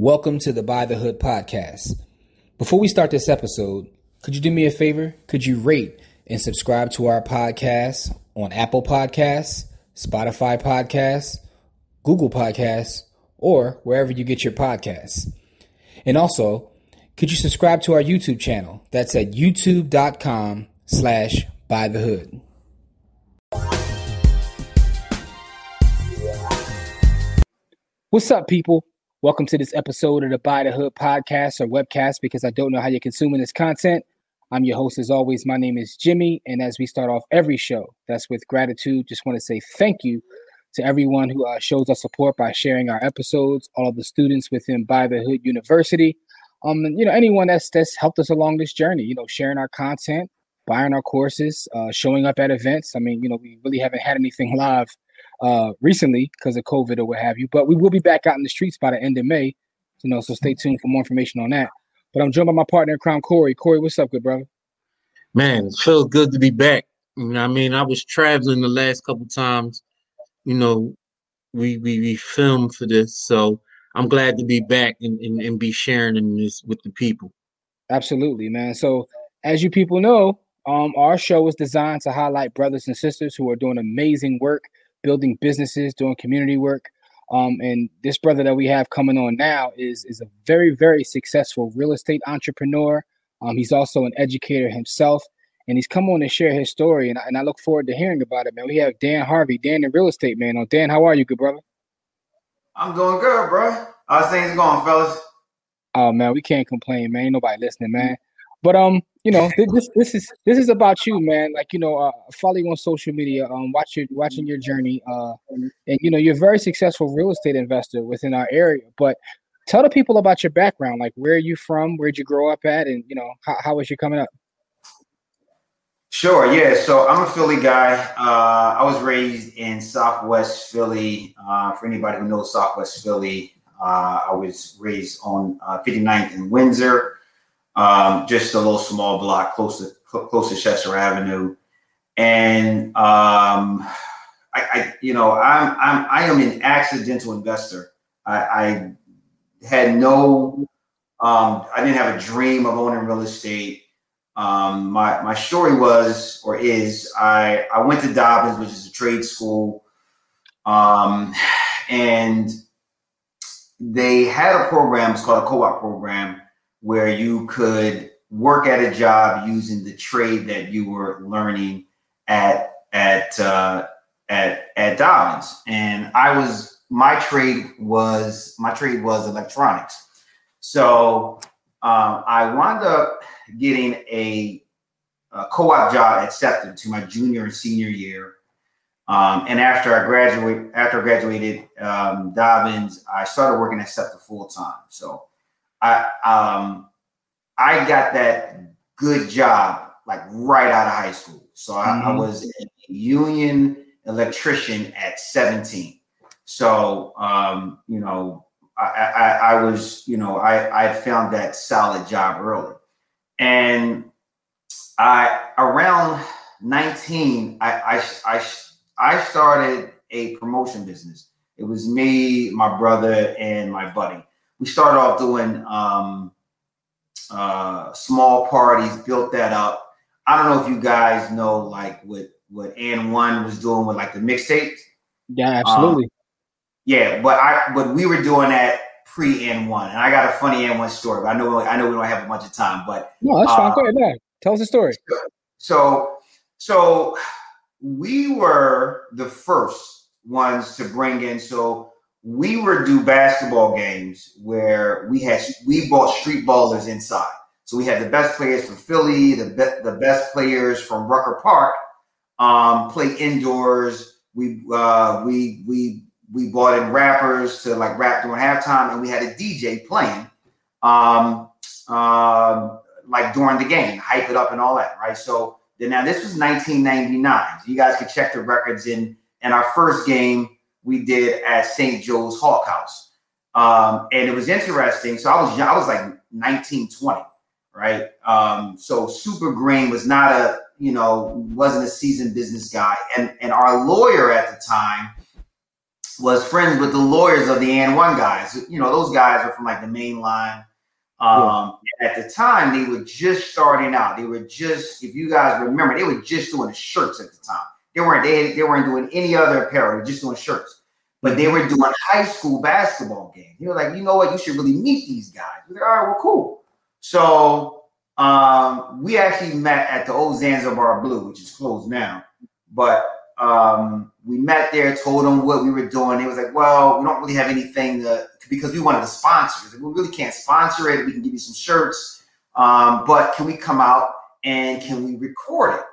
Welcome to the Buy the Hood podcast. Before we start this episode, could you do me a favor? Could you rate and subscribe to our podcast on Apple Podcasts, Spotify Podcasts, Google Podcasts, or wherever you get your podcasts? And also, could you subscribe to our YouTube channel? That's at youtube.com slash buy the hood. What's up, people? Welcome to this episode of the Buy the Hood podcast or webcast because I don't know how you're consuming this content. I'm your host, as always. My name is Jimmy. And as we start off every show, that's with gratitude. Just want to say thank you to everyone who uh, shows us support by sharing our episodes, all of the students within Buy the Hood University. Um, you know, anyone that's that's helped us along this journey, you know, sharing our content, buying our courses, uh, showing up at events. I mean, you know, we really haven't had anything live uh, recently because of COVID or what have you. But we will be back out in the streets by the end of May. You know, so stay tuned for more information on that. But I'm joined by my partner Crown Corey. Corey, what's up, good brother? Man, it feels good to be back. You know, I mean, I was traveling the last couple times. You know, we we we filmed for this, so I'm glad to be back and, and, and be sharing in this with the people. Absolutely, man. So as you people know, um, our show is designed to highlight brothers and sisters who are doing amazing work building businesses, doing community work. Um, and this brother that we have coming on now is is a very very successful real estate entrepreneur. Um, he's also an educator himself, and he's come on to share his story. And I, and I look forward to hearing about it, man. We have Dan Harvey, Dan in real estate, man. On Dan, how are you, good brother? I'm doing good, bro. How's things going, fellas? Oh man, we can't complain, man. Ain't nobody listening, man. But um, you know, this this is this is about you, man. Like you know, uh, on social media, um, watch your watching your journey, uh, and you know, you're a very successful real estate investor within our area. But tell the people about your background, like where are you from, where'd you grow up at, and you know, how, how was you coming up? Sure, yeah. So I'm a Philly guy. Uh, I was raised in Southwest Philly. Uh, for anybody who knows Southwest Philly, uh, I was raised on uh, 59th and Windsor um, just a little small block close to close to Chester Avenue, and um, I, I, you know, I'm I'm I am an accidental investor. I, I had no, um, I didn't have a dream of owning real estate. Um, my my story was or is I I went to Dobbins, which is a trade school, um, and they had a program. It's called a co-op program where you could work at a job using the trade that you were learning at at uh, at at Dobbins. And I was my trade was my trade was electronics. So um, I wound up getting a, a, co-op job at to my junior and senior year. Um, and after I graduate, after I graduated um, Dobbins, I started working at SEPTA full time. So I um I got that good job like right out of high school. So I, mm-hmm. I was a union electrician at 17. So um, you know, I, I, I was, you know, I, I found that solid job early. And I around 19, I, I, I, I started a promotion business. It was me, my brother, and my buddy we started off doing um, uh, small parties, built that up. I don't know if you guys know like what what AND1 was doing with like the mixtapes. Yeah, absolutely. Um, yeah, but I but we were doing that pre AND1, and I got a funny AND1 story. But I know I know we don't have a bunch of time, but no, that's uh, fine. Go ahead, man. Tell us the story. So so we were the first ones to bring in so we would do basketball games where we had we bought street ballers inside. So we had the best players from Philly, the be- the best players from Rucker Park um, play indoors. We uh, we we we brought in rappers to like rap during halftime, and we had a DJ playing um, uh, like during the game, hype it up and all that, right? So then now this was 1999. So you guys can check the records in in our first game we did at St. Joe's Hawk House. Um, and it was interesting. So I was young, I was like 19, 20, right? Um, so Super Green was not a, you know, wasn't a seasoned business guy. And and our lawyer at the time was friends with the lawyers of the AND1 guys. You know, those guys are from like the main line. Um, yeah. At the time, they were just starting out. They were just, if you guys remember, they were just doing the shirts at the time. They weren't they, they weren't doing any other apparel. They were just doing shirts. But they were doing high school basketball games. They were like, you know what? You should really meet these guys. We like, all right, well, cool. So um, we actually met at the old Zanzibar Blue, which is closed now. But um, we met there, told them what we were doing. They was like, well, we don't really have anything to, because we wanted to sponsor. Like, we really can't sponsor it. We can give you some shirts, um, but can we come out and can we record it?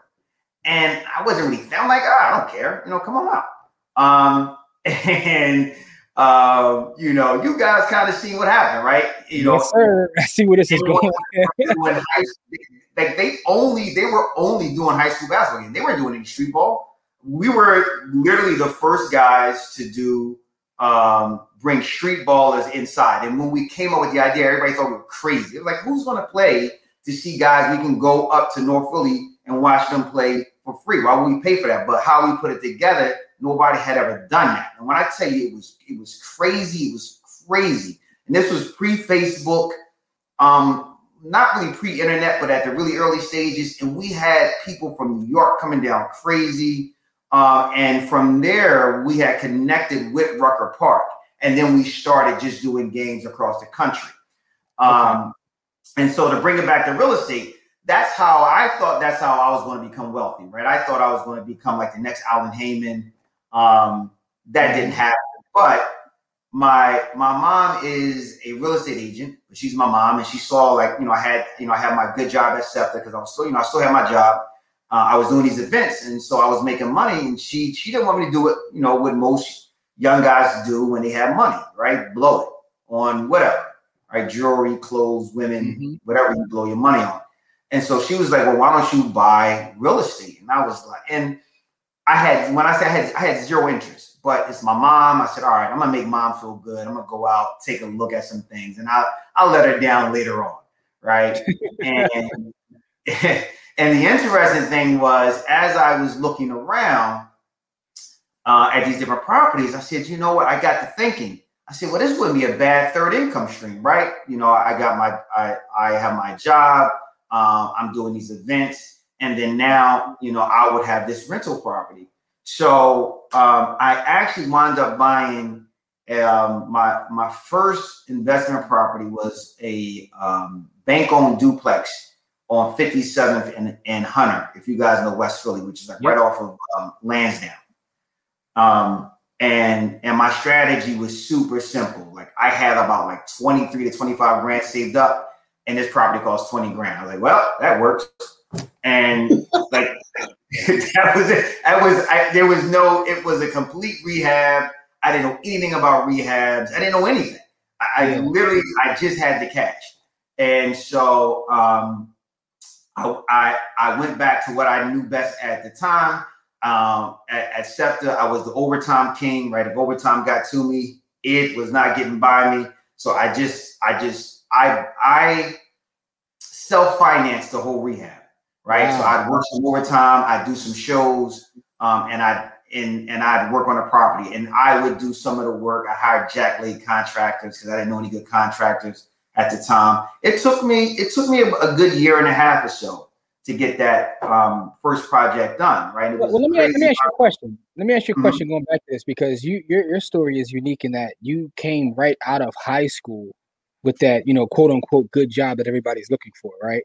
And I wasn't really, I'm like, oh, I don't care. You know, come on out. Um, and uh, you know, you guys kind of see what happened, right? You know, yes, sir. I see where this is going. like they only they were only doing high school basketball games. They weren't doing any street ball we were literally the first guys to do um, bring street ballers inside. And when we came up with the idea, everybody thought we were crazy. It was like, who's going to play to see guys we can go up to North Philly and watch them play for free? Why would we pay for that? But how we put it together, nobody had ever done that. And when I tell you, it was it was crazy. It was crazy. And this was pre Facebook, um, not really pre internet, but at the really early stages. And we had people from New York coming down crazy. Uh, and from there, we had connected with Rucker Park. And then we started just doing games across the country. Um, okay. And so to bring it back to real estate, that's how I thought that's how I was going to become wealthy, right? I thought I was going to become like the next Alan Heyman. Um, that didn't happen. But my my mom is a real estate agent, but she's my mom, and she saw like you know I had you know I had my good job at SEPTA because I was still you know I still had my job uh, I was doing these events, and so I was making money. And she she didn't want me to do it, you know, what most young guys do when they have money, right? Blow it on whatever, right? Jewelry, clothes, women, mm-hmm. whatever you blow your money on. And so she was like, "Well, why don't you buy real estate?" And I was like, and I had when I said I had I had zero interest, but it's my mom. I said, "All right, I'm gonna make mom feel good. I'm gonna go out, take a look at some things, and I'll I'll let her down later on, right?" and And the interesting thing was, as I was looking around uh, at these different properties, I said, you know what? I got to thinking. I said, well, this wouldn't be a bad third income stream, right? You know, I got my, I, I have my job. Um, I'm doing these events, and then now, you know, I would have this rental property. So um, I actually wound up buying um, my my first investment property was a um, bank owned duplex on 57th and, and Hunter, if you guys know West Philly, which is like yep. right off of um, Lansdowne. Um, and and my strategy was super simple. Like I had about like 23 to 25 grand saved up, and this property cost 20 grand. I was like, well, that works. And like that was it. That was I, there was no. It was a complete rehab. I didn't know anything about rehabs. I didn't know anything. I, I literally I just had the cash, and so um, I, I, I went back to what I knew best at the time. Um, at, at SEPTA, I was the overtime king, right? If overtime got to me, it was not getting by me. So I just, I just, I, I self-financed the whole rehab, right? Wow. So I'd work some overtime, I'd do some shows, um, and I'd and and I'd work on a property, and I would do some of the work. I hired Jack Lake contractors because I didn't know any good contractors at the time. It took me it took me a, a good year and a half or so to get that um, first project done. Right. Well, let me let me ask you a question. Let me ask you a mm-hmm. question going back to this because you your your story is unique in that you came right out of high school with that you know quote unquote good job that everybody's looking for, right?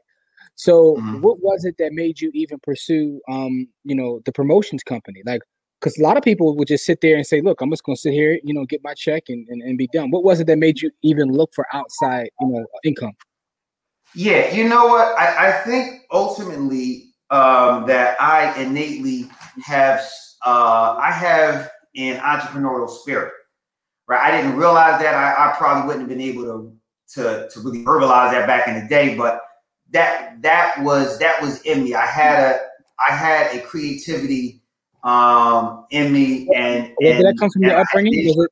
So, mm-hmm. what was it that made you even pursue, um, you know, the promotions company? Like, because a lot of people would just sit there and say, "Look, I'm just going to sit here, you know, get my check and, and, and be done." What was it that made you even look for outside, you know, income? Yeah, you know what? I, I think ultimately um, that I innately have uh, I have an entrepreneurial spirit. Right? I didn't realize that. I, I probably wouldn't have been able to to to really verbalize that back in the day, but that that was that was in me. I had a I had a creativity um, in me. And, and did that come from your upbringing? Was it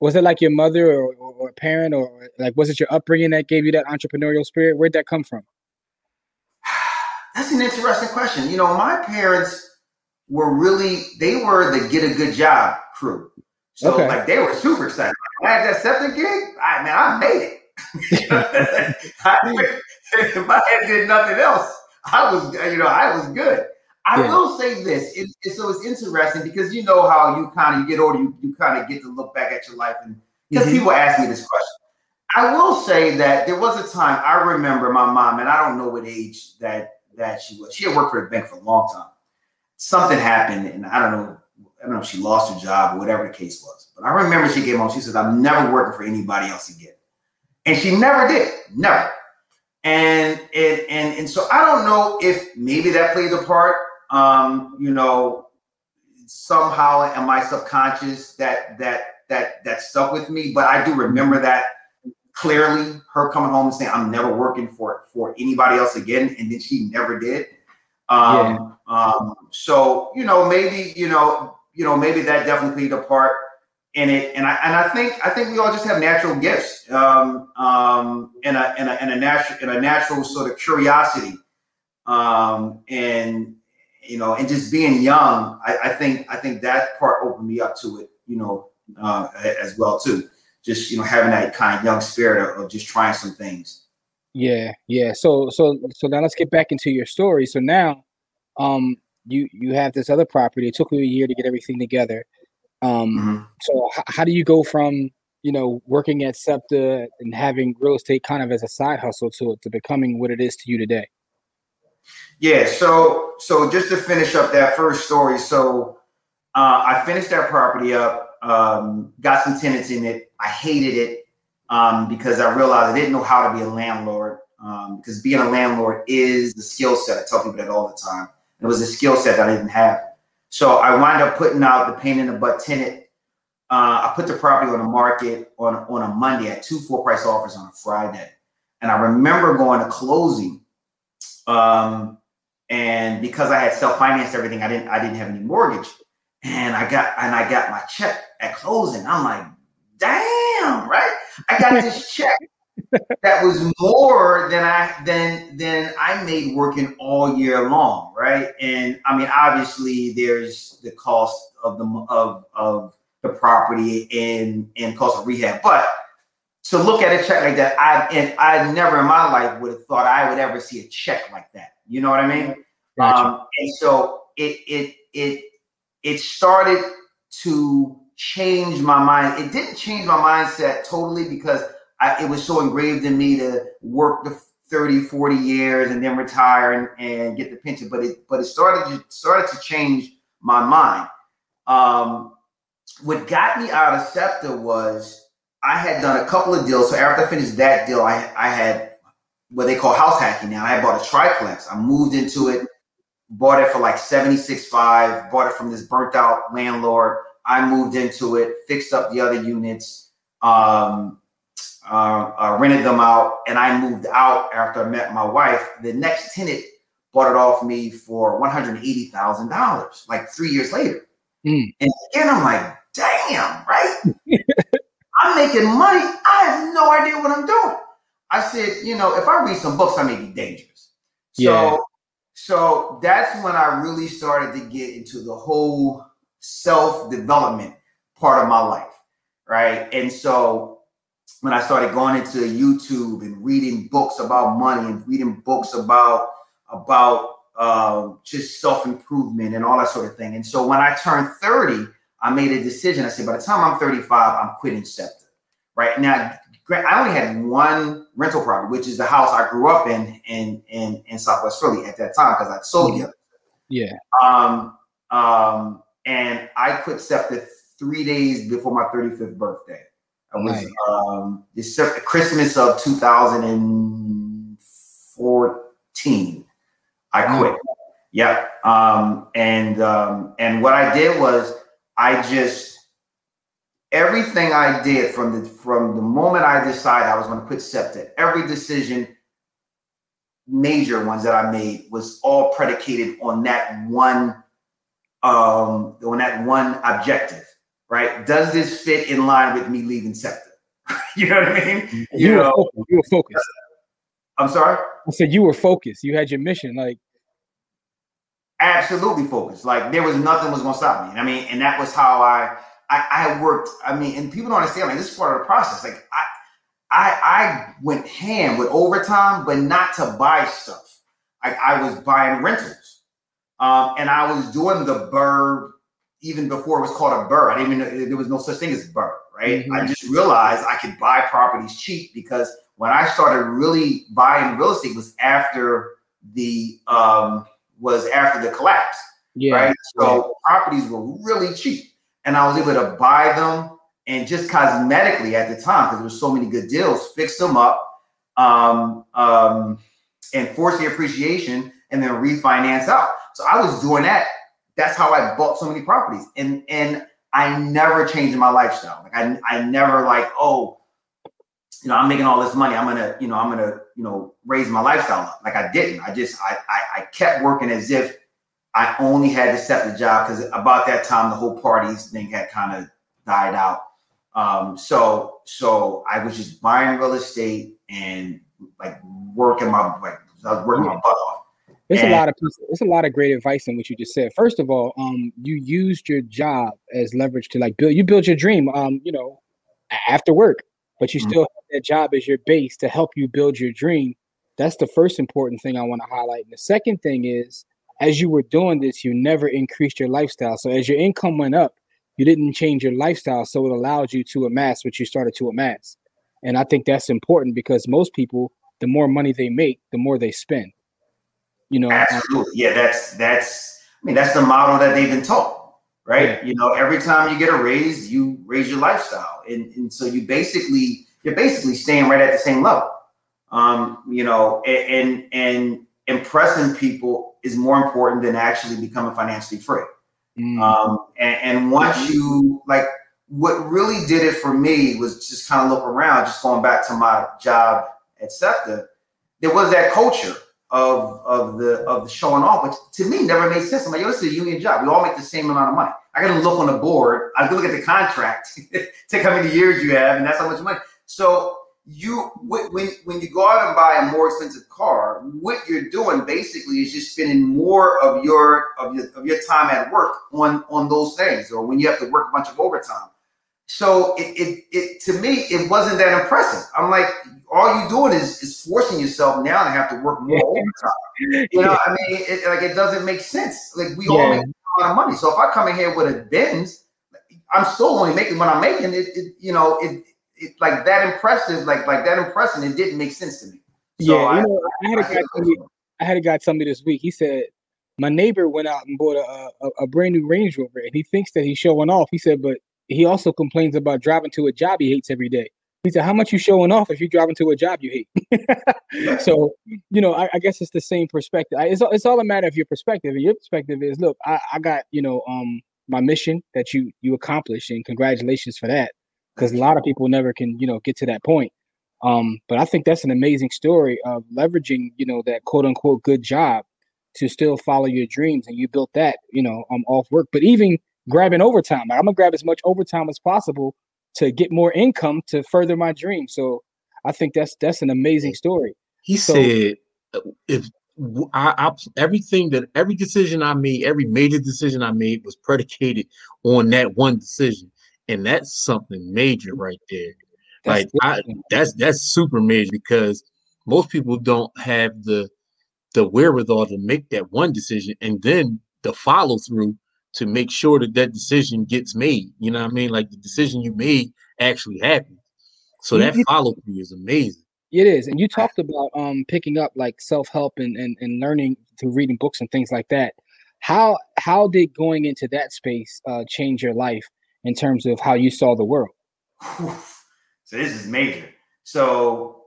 was it like your mother or, or, or, parent, or like was it your upbringing that gave you that entrepreneurial spirit? Where'd that come from? That's an interesting question. You know, my parents were really they were the get a good job crew. So okay. like they were super excited. I had that SEPTA gig. I man, I made it. I, if I had did nothing else, I was you know I was good. I yeah. will say this, it, it, so it's interesting because you know how you kind of you get older, you, you kind of get to look back at your life, and because mm-hmm. people ask me this question, I will say that there was a time I remember my mom, and I don't know what age that that she was. She had worked for a bank for a long time. Something happened, and I don't know. I don't know if she lost her job or whatever the case was. But I remember she came home. She says, "I'm never working for anybody else again," and she never did, never. And and and and so I don't know if maybe that played a part. Um, you know, somehow in my subconscious that that that that stuck with me. But I do remember that clearly her coming home and saying, I'm never working for for anybody else again. And then she never did. Um, yeah. um, so you know, maybe, you know, you know, maybe that definitely played a part in it. And I and I think I think we all just have natural gifts um um and a and a and a natural and a natural sort of curiosity. Um and you know, and just being young, I, I think I think that part opened me up to it, you know, uh, as well too just you know having that kind of young spirit of, of just trying some things. Yeah, yeah. So so so now let's get back into your story. So now, um, you you have this other property. It took you a year to get everything together. Um, mm-hmm. so h- how do you go from you know working at SEPTA and having real estate kind of as a side hustle to to becoming what it is to you today? Yeah. So so just to finish up that first story. So uh, I finished that property up um, got some tenants in it. I hated it um, because I realized I didn't know how to be a landlord. Um, because being a landlord is the skill set. I tell people that all the time. It was a skill set that I didn't have. So I wind up putting out the pain in the butt tenant. Uh, I put the property on the market on, on a Monday at two full price offers on a Friday. And I remember going to closing. Um, and because I had self financed everything, I didn't I didn't have any mortgage and I got and I got my check at closing. I'm like, damn, right? I got this check that was more than I than than I made working all year long, right? And I mean, obviously, there's the cost of the of of the property and and cost of rehab, but to look at a check like that, I and I never in my life would have thought I would ever see a check like that. You know what I mean? Gotcha. Um, and so it it it it started to change my mind. It didn't change my mindset totally because I, it was so engraved in me to work the 30, 40 years and then retire and, and get the pension. But it but it started to started to change my mind. Um, what got me out of SEPTA was I had done a couple of deals. So after I finished that deal, I, I had what they call house hacking now. I had bought a triplex. I moved into it bought it for like 76.5, bought it from this burnt out landlord. I moved into it, fixed up the other units, um, uh, uh, rented them out, and I moved out after I met my wife. The next tenant bought it off me for $180,000, like three years later. Mm. And again, I'm like, damn, right? I'm making money. I have no idea what I'm doing. I said, you know, if I read some books, I may be dangerous. So yeah. So that's when I really started to get into the whole self development part of my life, right? And so when I started going into YouTube and reading books about money and reading books about about uh, just self improvement and all that sort of thing. And so when I turned 30, I made a decision. I said, by the time I'm 35, I'm quitting SEPTA. Right now, I only had one rental property, which is the house I grew up in in in, in Southwest Philly at that time because I sold mm-hmm. Yeah. Um. Um. And I quit SEPTA three days before my 35th birthday. I was nice. um December, Christmas of 2014. I mm. quit. Yeah. Um. And um. And what I did was I just everything I did from the from the moment I decided I was going to quit SEPTA, every decision, major ones that I made, was all predicated on that one, um, on that one objective. Right? Does this fit in line with me leaving SEPTA? you know what I mean? You, you know, were focused. you were focused. I'm sorry. I said you were focused. You had your mission, like absolutely focused. Like there was nothing was going to stop me. And I mean, and that was how I I, I worked. I mean, and people don't understand. Like this is part of the process. Like I, I, I went ham with overtime, but not to buy stuff. Like I was buying rentals, um, and I was doing the BRRRR even before it was called a BRRRR. I didn't even know there was no such thing as BRRRR, right? Mm-hmm. I just realized I could buy properties cheap because when I started really buying real estate was after the um, was after the collapse. Yeah. Right. So properties were really cheap. And I was able to buy them and just cosmetically at the time, because there were so many good deals, fix them up, um, um, and force the appreciation and then refinance out. So I was doing that. That's how I bought so many properties. And and I never changed my lifestyle. Like I, I never like, oh, you know, I'm making all this money. I'm gonna, you know, I'm gonna, you know, raise my lifestyle up. Like I didn't. I just I I, I kept working as if I only had to SEPTA job because about that time the whole parties thing had kind of died out. Um, so so I was just buying real estate and like working my like I was working my butt off. There's and, a lot of it's a lot of great advice in what you just said. First of all, um, you used your job as leverage to like build you build your dream. Um, you know, after work, but you mm-hmm. still have that job as your base to help you build your dream. That's the first important thing I want to highlight. And the second thing is as you were doing this, you never increased your lifestyle. So as your income went up, you didn't change your lifestyle. So it allowed you to amass what you started to amass. And I think that's important because most people, the more money they make, the more they spend. You know, absolutely. Yeah, that's that's I mean, that's the model that they've been taught, right? Yeah. You know, every time you get a raise, you raise your lifestyle. And, and so you basically you're basically staying right at the same level. Um, you know, and and, and impressing people is more important than actually becoming financially free. Mm. Um, and, and once you like, what really did it for me was just kind of look around, just going back to my job at SEPTA. There was that culture of of the of the showing off, which to me never made sense. I'm like, yo, this is a union job. We all make the same amount of money. I got to look on the board. I got to look at the contract, take how many years you have, and that's how much money. So you when when you go out and buy a more expensive car, what you're doing basically is just spending more of your of your of your time at work on on those things, or when you have to work a bunch of overtime. So it it, it to me it wasn't that impressive. I'm like, all you're doing is is forcing yourself now to have to work more overtime. You know, I mean, it, like it doesn't make sense. Like we yeah. all make a lot of money. So if I come in here with a Benz, I'm still only making what I'm making. It, it you know it it, like that impressive, like like that impressive, it didn't make sense to me. So yeah, I, you know, I, had a guy tell me, I had a guy tell me this week. He said my neighbor went out and bought a, a, a brand new Range Rover, and he thinks that he's showing off. He said, but he also complains about driving to a job he hates every day. He said, "How much you showing off if you're driving to a job you hate?" so, you know, I, I, guess it's the same perspective. It's it's all a matter of your perspective. And your perspective is, look, I, I got you know um my mission that you you accomplished, and congratulations for that because a lot of people never can, you know, get to that point. Um, but I think that's an amazing story of leveraging, you know, that quote unquote good job to still follow your dreams, and you built that, you know, um, off work. But even grabbing overtime, I'm gonna grab as much overtime as possible to get more income to further my dream. So I think that's that's an amazing story. He so, said, uh, if I, I, everything that every decision I made, every major decision I made was predicated on that one decision and that's something major right there. That's like I, that's that's super major because most people don't have the the wherewithal to make that one decision and then the follow through to make sure that that decision gets made. You know what I mean? Like the decision you made actually happened. So that follow through is amazing. It is. And you talked about um picking up like self-help and, and, and learning through reading books and things like that. How how did going into that space uh change your life? in terms of how you saw the world? So this is major. So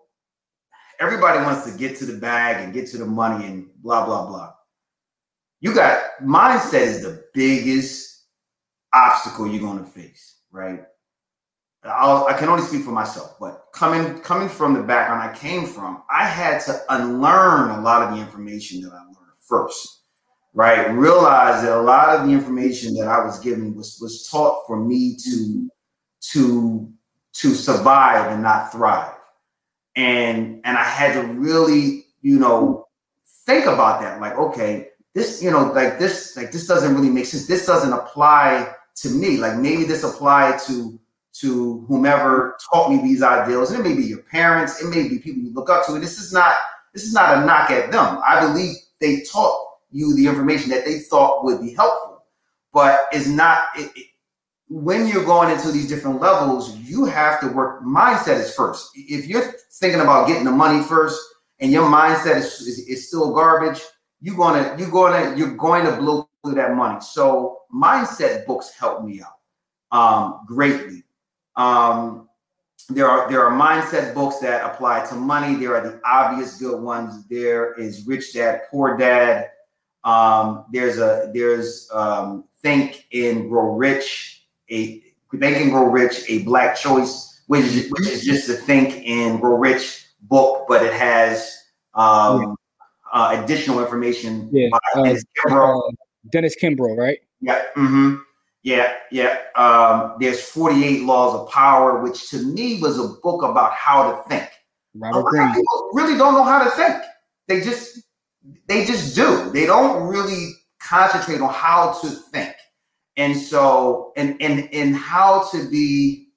everybody wants to get to the bag and get to the money and blah blah blah. You got mindset is the biggest obstacle you're going to face, right? I'll, i can only speak for myself, but coming coming from the background I came from, I had to unlearn a lot of the information that I learned first right? Realize that a lot of the information that I was given was was taught for me to to to survive and not thrive. And and I had to really, you know, think about that. Like, okay, this, you know, like this, like this doesn't really make sense. This doesn't apply to me, like maybe this applied to to whomever taught me these ideals, and it may be your parents, it may be people you look up to. And this is not this is not a knock at them. I believe they taught you the information that they thought would be helpful, but it's not. It, it, when you're going into these different levels, you have to work. Mindset is first. If you're thinking about getting the money first, and your mindset is, is, is still garbage, you're gonna you're gonna you're going to blow through that money. So mindset books help me out um, greatly. Um, there are there are mindset books that apply to money. There are the obvious good ones. There is Rich Dad Poor Dad. Um, there's a there's um, Think and Grow Rich a Think and Grow Rich, a Black Choice, which is, which is just a Think and Grow Rich book, but it has um, uh, additional information yeah. by uh, Dennis Kimbro. Uh, Dennis Kimbro, right? Yeah. Mm-hmm. Yeah, yeah. Um, there's 48 Laws of Power, which to me was a book about how to think. Robert a lot of people really don't know how to think. They just they just do. They don't really concentrate on how to think and so and and and how to be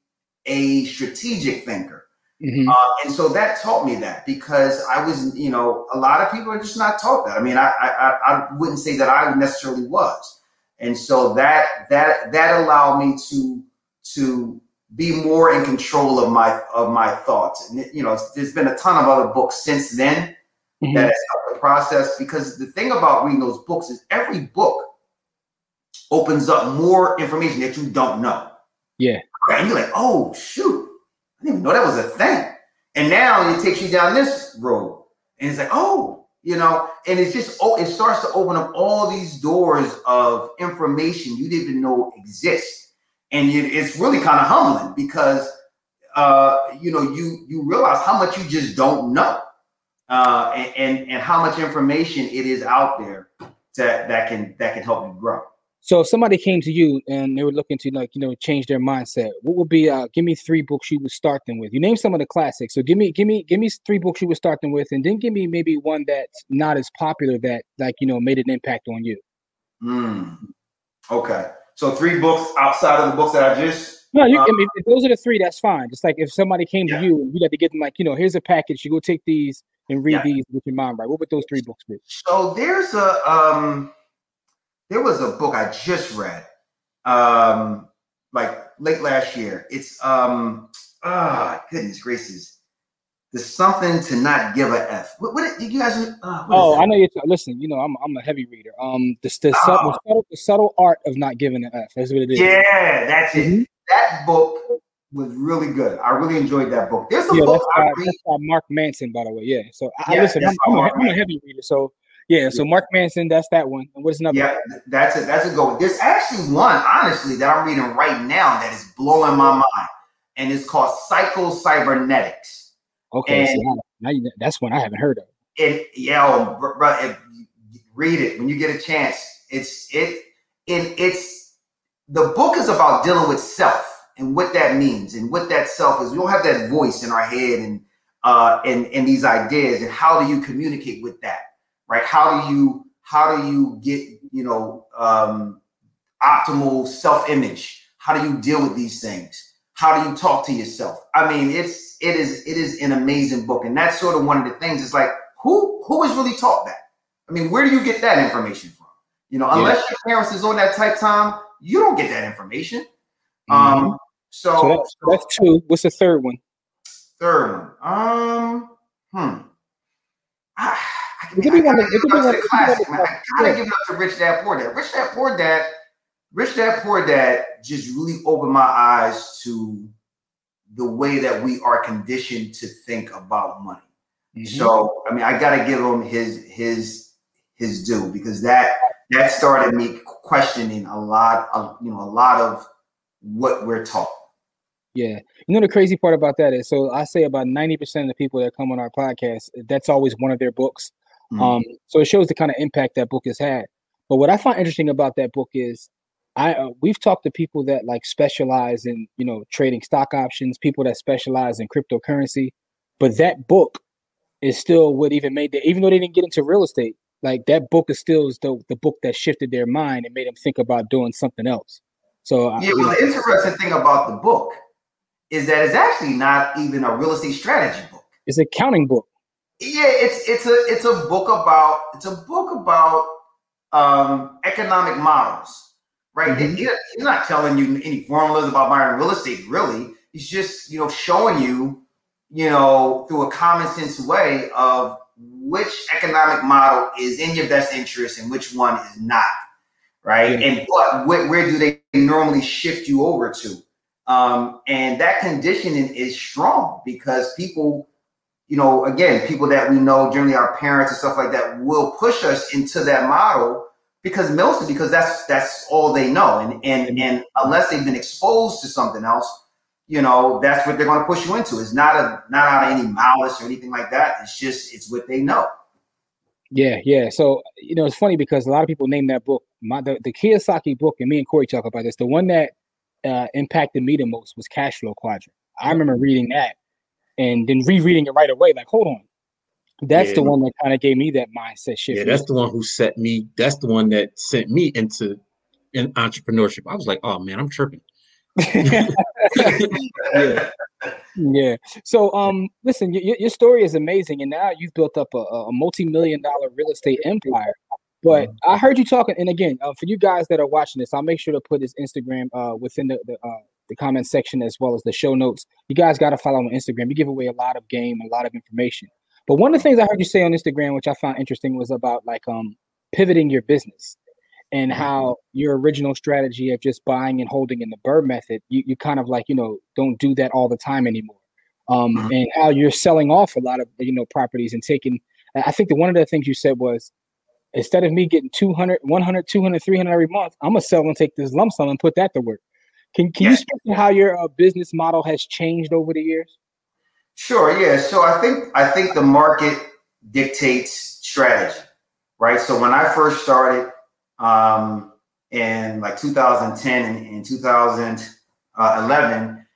a strategic thinker mm-hmm. uh, and so that taught me that because i was you know a lot of people are just not taught that i mean i i, I wouldn't say that i necessarily was and so that that that allowed me to to be more in control of my of my thoughts and you know there's been a ton of other books since then mm-hmm. that has helped the process because the thing about reading those books is every book opens up more information that you don't know. Yeah. And you're like, oh shoot, didn't even know that was a thing. And now it takes you down this road. And it's like, oh, you know, and it's just oh, it starts to open up all these doors of information you didn't even know exist. And it's really kind of humbling because uh, you know, you you realize how much you just don't know. Uh, and, and and how much information it is out there that that can that can help you grow. So if somebody came to you and they were looking to like you know change their mindset, what would be uh give me three books you would start them with? You name some of the classics. So give me give me give me three books you would start them with, and then give me maybe one that's not as popular that like you know made an impact on you. Hmm. Okay. So three books outside of the books that I just no, you, um, I mean, if those are the three, that's fine. Just like if somebody came yeah. to you and you had to get them, like, you know, here's a package, you go take these and read yeah. these with your mind right. What would those three books be? So there's a um there was a book I just read, um, like late last year. It's um, ah, oh, goodness gracious, there's something to not give a f. What, what you guys? Uh, oh, I know you. Listen, you know, I'm I'm a heavy reader. Um, the the, oh. subtle, the, subtle, the subtle art of not giving an f. That's what it is. Yeah, that's it. Mm-hmm. That book was really good. I really enjoyed that book. There's a yeah, book that's, by, that's by Mark Manson, by the way. Yeah. So I, yeah, listen, I'm, I'm, a, I'm, a heavy reader. So yeah, so Mark Manson, that's that one. And what's another? Yeah, that's it. That's a go. There's actually one, honestly, that I'm reading right now that is blowing my mind, and it's called Psycho Cybernetics. Okay, and so now, you, that's one I haven't heard of. It, yeah, oh, bro, bro it, read it when you get a chance. It's it, it, it's the book is about dealing with self and what that means and what that self is. We don't have that voice in our head and uh and and these ideas and how do you communicate with that right? How do you how do you get you know um, optimal self image? How do you deal with these things? How do you talk to yourself? I mean, it's it is it is an amazing book, and that's sort of one of the things. It's like who who has really taught that? I mean, where do you get that information from? You know, unless yeah. your parents is on that type time, you don't get that information. Mm-hmm. Um, so, so, that's, that's two. What's the third one? Third one. Um, hmm. I, I, give it to the classic, man. I gotta give it up to Rich Dad Poor Dad. Rich Dad Poor Dad, Rich Dad Poor Dad just really opened my eyes to the way that we are conditioned to think about money. Mm-hmm. So I mean, I gotta give him his his his due because that that started me questioning a lot of you know a lot of what we're taught. Yeah. You know the crazy part about that is so I say about 90% of the people that come on our podcast, that's always one of their books. Mm-hmm. Um, so it shows the kind of impact that book has had. But what I find interesting about that book is I uh, we've talked to people that like specialize in you know trading stock options, people that specialize in cryptocurrency, but that book is still what even made that even though they didn't get into real estate, like that book is still the the book that shifted their mind and made them think about doing something else. So yeah, well, the interesting thing about the book is that it's actually not even a real estate strategy book. It's a counting book. Yeah, it's it's a it's a book about it's a book about um, economic models, right? Mm-hmm. He's not telling you any formulas about buying real estate, really. He's just you know showing you, you know, through a common sense way of which economic model is in your best interest and which one is not, right? Yeah. And what where, where do they normally shift you over to? Um, and that conditioning is strong because people you know, again, people that we know, generally our parents and stuff like that, will push us into that model because mostly because that's that's all they know, and and and unless they've been exposed to something else, you know, that's what they're going to push you into. It's not a not out of any malice or anything like that. It's just it's what they know. Yeah, yeah. So you know, it's funny because a lot of people name that book. My the, the Kiyosaki book, and me and Corey talk about this. The one that uh, impacted me the most was Cash Flow Quadrant. I remember reading that and then rereading it right away. Like, hold on, that's yeah. the one that kind of gave me that mindset shift. Yeah, that's the one who set me. That's the one that sent me into in entrepreneurship. I was like, oh man, I'm tripping. yeah. yeah. So, um, listen, your, your story is amazing, and now you've built up a, a multi-million dollar real estate empire. But mm-hmm. I heard you talking, and again, uh, for you guys that are watching this, I'll make sure to put his Instagram uh, within the, the uh, the comment section as well as the show notes. You guys got to follow on Instagram. You give away a lot of game, a lot of information. But one of the things I heard you say on Instagram, which I found interesting, was about like um pivoting your business and mm-hmm. how your original strategy of just buying and holding in the BRRRR method, you, you kind of like, you know, don't do that all the time anymore. Um, mm-hmm. and how you're selling off a lot of, you know, properties and taking, I think that one of the things you said was, instead of me getting 200, 100, 200, 300 every month, I'm going to sell and take this lump sum and put that to work. Can Can you speak to how your uh, business model has changed over the years? Sure. Yeah. So I think I think the market dictates strategy, right? So when I first started um, in like 2010 and in 2011,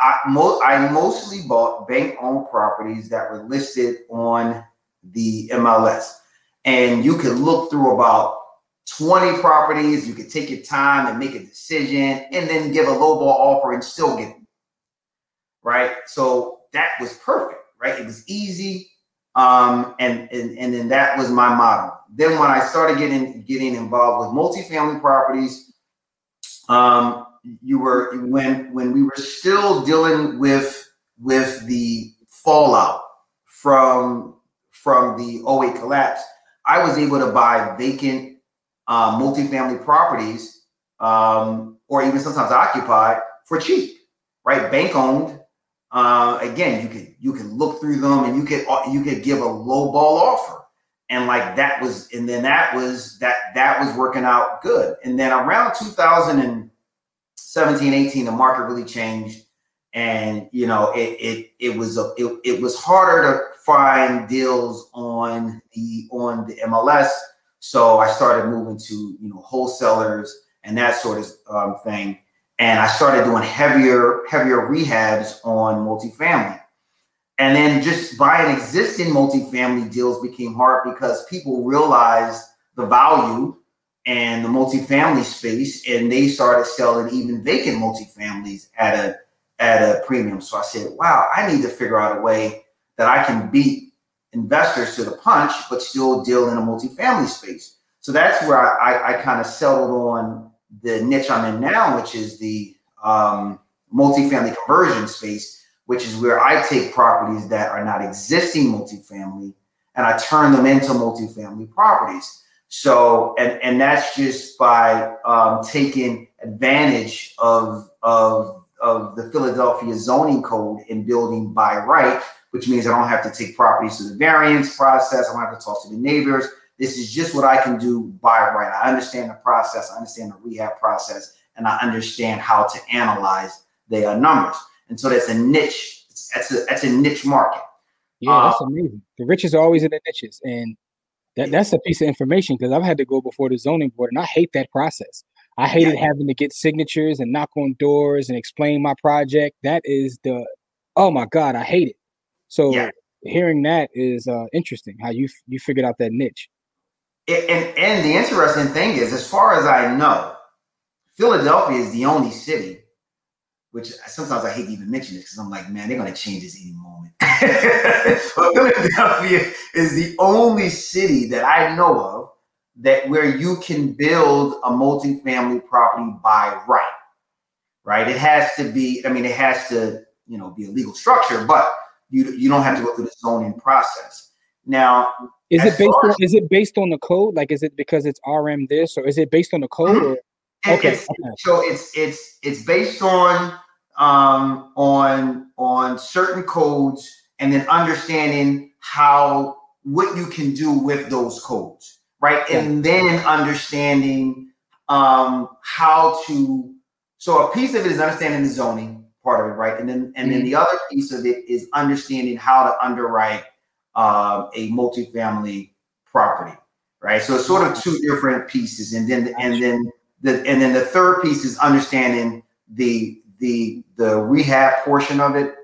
I, mo- I mostly bought bank-owned properties that were listed on the MLS, and you could look through about 20 properties. You could take your time and make a decision and then give a low ball offer and still get them. Right. So that was perfect. Right. It was easy. Um, and, and and then that was my model. Then when I started getting getting involved with multifamily properties, um, you were when when we were still dealing with with the fallout from from the 08 collapse, I was able to buy vacant uh, multifamily properties, um, or even sometimes occupied for cheap, right? Bank owned. Uh, again, you could you could look through them and you could you could give a low ball offer, and like that was, and then that was that that was working out good. And then around 2017, 18, the market really changed, and you know it it it was a it, it was harder to find deals on the on the MLS so I started moving to you know wholesalers and that sort of um, thing, and I started doing heavier heavier rehabs on multifamily. And then just buying existing multifamily deals became hard because people realized the value and the multifamily space, and they started selling even vacant multifamilies at a at a premium. So I said, "Wow, I need to figure out a way that I can beat investors to the punch, but still deal in a multifamily space. So that's where I, I, I kind of settled on the niche I'm in now, which is the um, multifamily conversion space, which is where I take properties that are not existing multifamily and I turn them into multifamily properties. So, and, and that's just by um, taking advantage of, of, of the Philadelphia zoning code and building by right, which means I don't have to take properties to the variance process. I don't have to talk to the neighbors. This is just what I can do by right. I understand the process. I understand the rehab process, and I understand how to analyze the uh, numbers. And so that's a niche. That's a that's a niche market. Yeah, that's um, amazing. The riches are always in the niches, and that, that's a piece of information because I've had to go before the zoning board, and I hate that process. I hated yeah. having to get signatures and knock on doors and explain my project. That is the oh my god, I hate it. So yeah. hearing that is uh, interesting. How you you figured out that niche. It, and and the interesting thing is, as far as I know, Philadelphia is the only city, which sometimes I hate to even mention this because I'm like, man, they're going to change this any moment. but Philadelphia is the only city that I know of that where you can build a multifamily property by right. Right? It has to be, I mean, it has to, you know, be a legal structure, but you you don't have to go through the zoning process. Now, is it based on is it based on the code? Like, is it because it's RM this, or is it based on the code? Or? Okay. It's, okay. So it's it's it's based on um on on certain codes and then understanding how what you can do with those codes, right? Yeah. And then understanding um how to so a piece of it is understanding the zoning part of it, right? And then and mm-hmm. then the other piece of it is understanding how to underwrite uh, a multifamily property, right? So it's sort of two different pieces, and then and then the and then the third piece is understanding the the the rehab portion of it,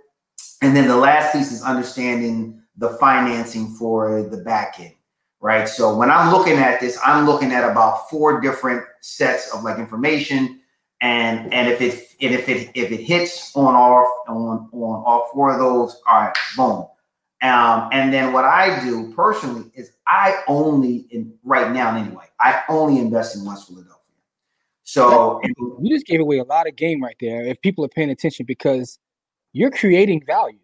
and then the last piece is understanding the financing for the back end, right? So when I'm looking at this, I'm looking at about four different sets of like information, and and if it and if it if it hits on all on on all four of those, all right, boom. Um, and then what I do personally is I only in right now anyway, I only invest in West Philadelphia. So you just gave away a lot of game right there. If people are paying attention, because you're creating value,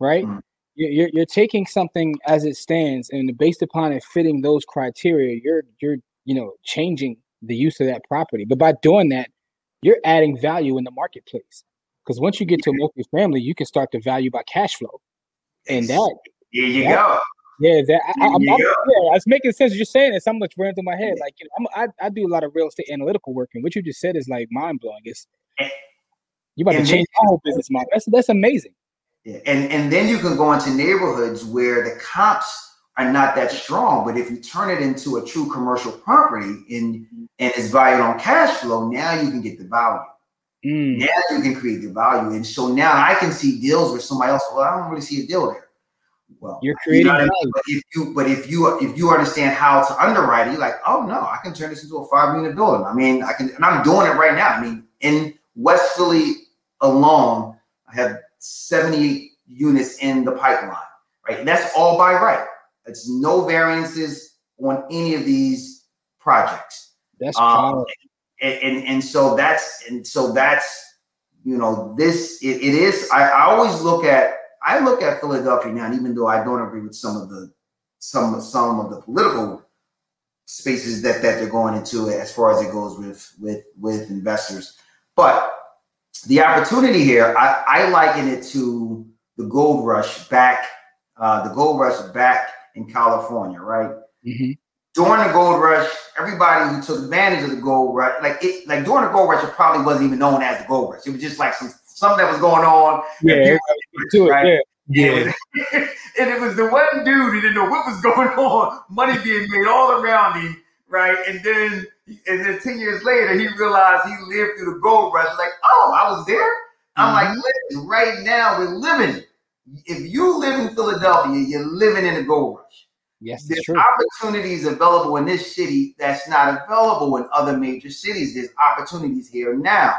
right? Mm-hmm. You're, you're taking something as it stands, and based upon it fitting those criteria, you're you're you know changing the use of that property. But by doing that, you're adding value in the marketplace. Because once you get to a multi-family, you can start to value by cash flow and that. There you that, go. Yeah, that I, am yeah, it's making sense. You're saying it. So much running through my head. Like you know, I'm, I I do a lot of real estate analytical work, and what you just said is like mind blowing. It's you about to change my whole business model. That's that's amazing. Yeah, and and then you can go into neighborhoods where the comps are not that strong, but if you turn it into a true commercial property and and it's valued on cash flow, now you can get the value. Mm. Now you can create the value, and so now I can see deals where somebody else. Well, I don't really see a deal there. Well, you're creating. You know but if you, but if you, if you understand how to underwrite, it, you're like, oh no, I can turn this into a five unit building. I mean, I can, and I'm doing it right now. I mean, in West Philly alone, I have 78 units in the pipeline. Right, and that's all by right. It's no variances on any of these projects. That's um, and, and, and so that's and so that's you know this it, it is I, I always look at I look at Philadelphia now, and even though I don't agree with some of the some some of the political spaces that that they're going into as far as it goes with with with investors, but the opportunity here, I, I liken it to the gold rush back, uh, the gold rush back in California, right? Mm-hmm during the gold rush, everybody who took advantage of the gold rush, like it, like during the gold rush, it probably wasn't even known as the gold rush. It was just like some something that was going on. Yeah, people, right? yeah. Yeah. And it, was, and it was the one dude who didn't know what was going on, money being made all around him, right? And then and then 10 years later, he realized he lived through the gold rush. Like, oh, I was there. I'm mm-hmm. like, listen, right now we're living it. If you live in Philadelphia, you're living in a gold rush. Yes, there's true. opportunities available in this city that's not available in other major cities. There's opportunities here now.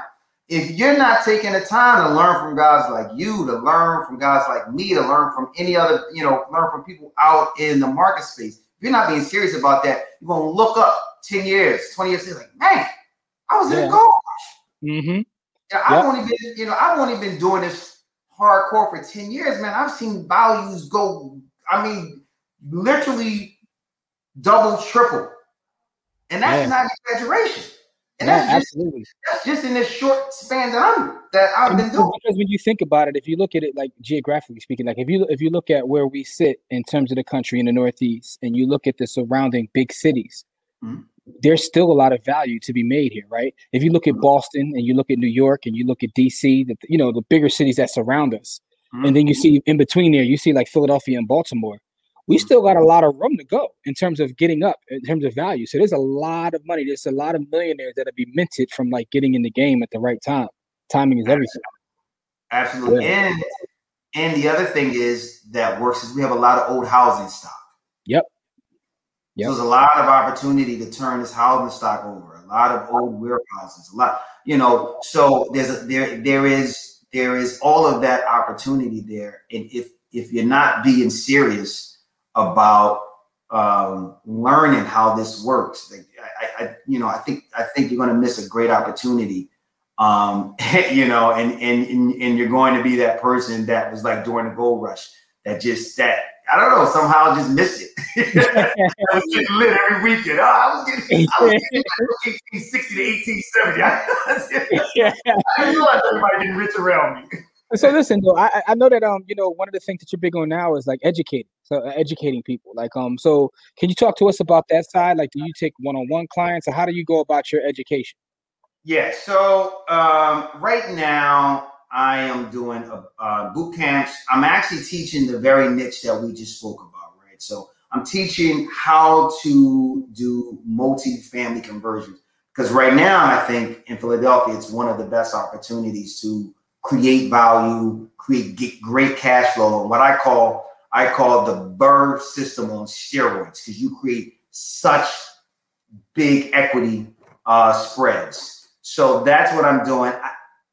If you're not taking the time to learn from guys like you, to learn from guys like me, to learn from any other, you know, learn from people out in the market space, if you're not being serious about that, you're gonna look up 10 years, 20 years, like, man, I was yeah. in a gold rush. Mm-hmm. Yeah, I've yep. only been, you know, I've only been doing this hardcore for 10 years, man. I've seen values go, I mean, literally double, triple. And that's yeah. not exaggeration. And yeah, that's just, absolutely. That's just in this short span that I'm that I've and been doing. Because when you think about it, if you look at it like geographically speaking, like if you if you look at where we sit in terms of the country in the Northeast, and you look at the surrounding big cities, mm-hmm. There's still a lot of value to be made here, right? If you look at mm-hmm. Boston and you look at New York and you look at DC, the you know the bigger cities that surround us, mm-hmm. and then you see in between there, you see like Philadelphia and Baltimore we still got a lot of room to go in terms of getting up in terms of value. So there's a lot of money. There's a lot of millionaires that'll be minted from like getting in the game at the right time. Timing is everything. Absolutely. Yeah. And and the other thing is that works is we have a lot of old housing stock. Yep. So there's a lot of opportunity to turn this housing stock over. a lot of old warehouses, a lot, you know. So there's a, there there is there is all of that opportunity there, and if if you're not being serious about um, learning how this works, like, I, I, you know, I think I think you're going to miss a great opportunity. Um, you know, and, and and and you're going to be that person that was like during the gold rush that just that I don't know somehow I just missed it. I was getting lit every weekend. Oh, I was getting, I was getting like 1860 to 1870. I, I didn't realize everybody getting rich around me. So listen, though, I, I know that um, you know, one of the things that you're big on now is like educating, so uh, educating people. Like um, so can you talk to us about that side? Like, do you take one-on-one clients, or how do you go about your education? Yeah. So um, right now, I am doing a, uh, boot camps. I'm actually teaching the very niche that we just spoke about, right? So I'm teaching how to do multi-family conversions because right now I think in Philadelphia it's one of the best opportunities to create value, create great cash flow, and what I call I call the BRRRR system on steroids because you create such big equity uh, spreads. So that's what I'm doing.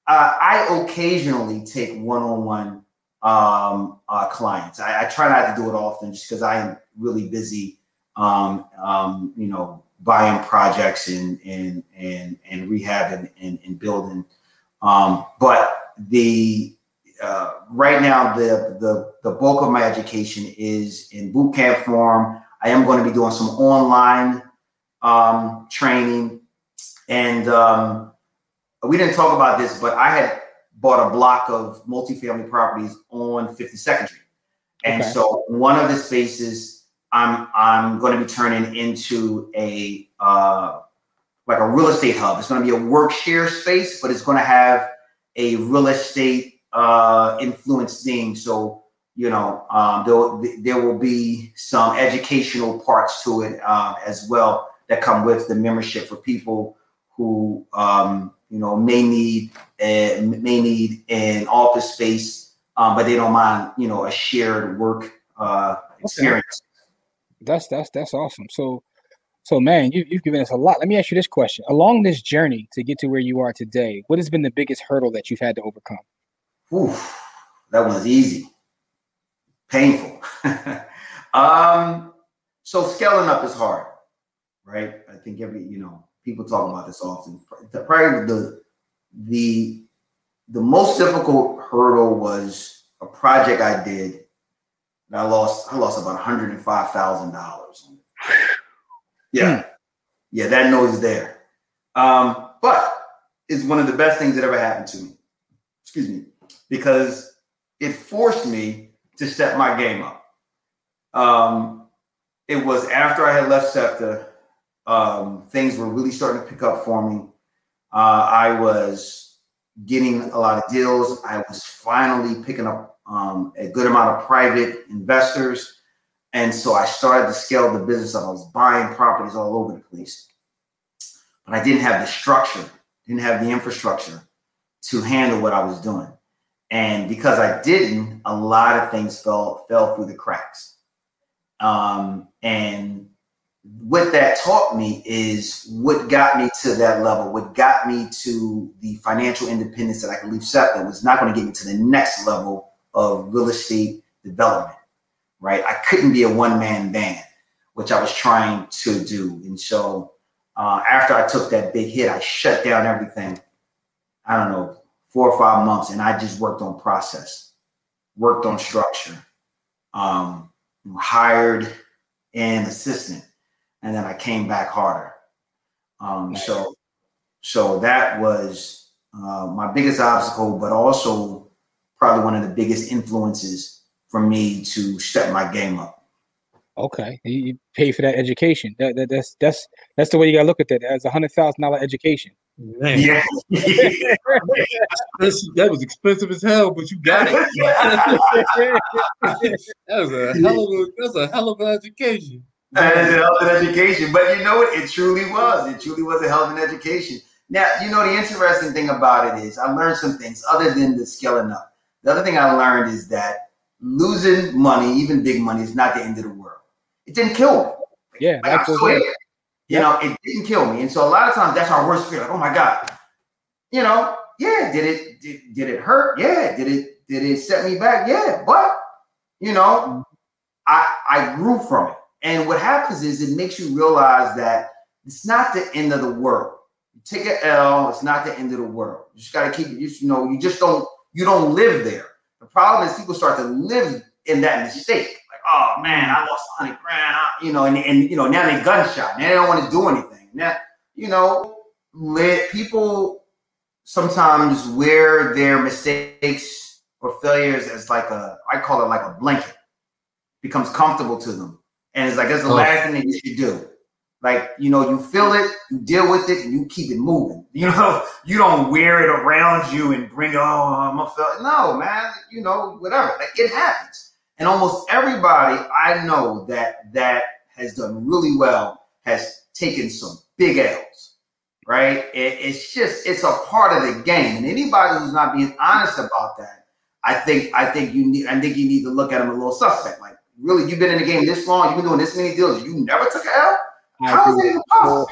Uh, I occasionally take one-on-one um, uh, clients. I, I, try not to do it often just because I am really busy, um, um, you know, buying projects and and and and rehabbing and, and building. Um, but the uh, right now the, the the bulk of my education is in boot camp form. I am going to be doing some online um, training and we didn't talk about this, but I had bought a block of multifamily properties on 52nd Street. And okay. so one of the spaces I'm I'm going to be turning into a uh, like a real estate hub. It's going to be a work share space, but it's going to have a real estate uh, influence theme. So you know um, there there will be some educational parts to it uh, as well that come with the membership for people who um, you know, may need uh, may need an office space, um, but they don't mind, you know, a shared work uh, experience. Okay. That's that's that's awesome. So, so man, you, you've given us a lot. Let me ask you this question: Along this journey to get to where you are today, what has been the biggest hurdle that you've had to overcome? Oof, that was easy, painful. um, so scaling up is hard, right? I think every you know people talk about this often. Probably the the the most difficult hurdle was a project I did. And I lost I lost about one hundred and five thousand dollars. Yeah, yeah, that noise there. Um, but it's one of the best things that ever happened to me. Excuse me, because it forced me to step my game up. Um, it was after I had left SEPTA um, things were really starting to pick up for me. Uh, I was getting a lot of deals. I was finally picking up um, a good amount of private investors. And so I started to scale the business. I was buying properties all over the place. But I didn't have the structure, didn't have the infrastructure to handle what I was doing. And because I didn't, a lot of things fell fell through the cracks. Um, and what that taught me is what got me to that level, what got me to the financial independence that I could leave SEPTA was not going to get me to the next level of real estate development, right? I couldn't be a one man band, which I was trying to do. And so uh, after I took that big hit, I shut down everything. I don't know, four or five months, and I just worked on process, worked on structure, um, hired an assistant and then I came back harder. Um, so, so that was uh, my biggest obstacle, but also probably one of the biggest influences for me to step my game up. Okay, you pay for that education. That, that that's that's that's the way you gotta look at that as a hundred thousand dollar education. Man. Yeah, that was expensive as hell, but you got it. that was a hell of a that's a hell of an education and it's a hell of an education. But you know what? It truly was. It truly was a hell of an education. Now, you know, the interesting thing about it is I learned some things other than the scaling up. The other thing I learned is that losing money, even big money, is not the end of the world. It didn't kill me. Yeah, like, still here. You know, it didn't kill me. And so a lot of times that's our worst fear. Like, oh my God. You know, yeah, did it did, did it hurt? Yeah. Did it did it set me back? Yeah. But you know, I I grew from it. And what happens is it makes you realize that it's not the end of the world. You take an L, it's not the end of the world. You just gotta keep you you know, you just don't you don't live there. The problem is people start to live in that mistake. Like, oh man, I lost 100 grand, you know, and, and you know, now they gunshot. Now they don't want to do anything. Now, you know, people sometimes wear their mistakes or failures as like a, I call it like a blanket, becomes comfortable to them. And it's like, that's the oh. last thing that you should do. Like, you know, you feel it, you deal with it, and you keep it moving. You know, you don't wear it around you and bring, oh, I'm a fail. No, man, you know, whatever. Like, it happens. And almost everybody I know that that has done really well has taken some big L's, right? It, it's just, it's a part of the game. And anybody who's not being honest about that, I think, I think you need, I think you need to look at them a little suspect. Like, really, you've been in the game this long, you've been doing this many deals, you never took an L? How is it even possible?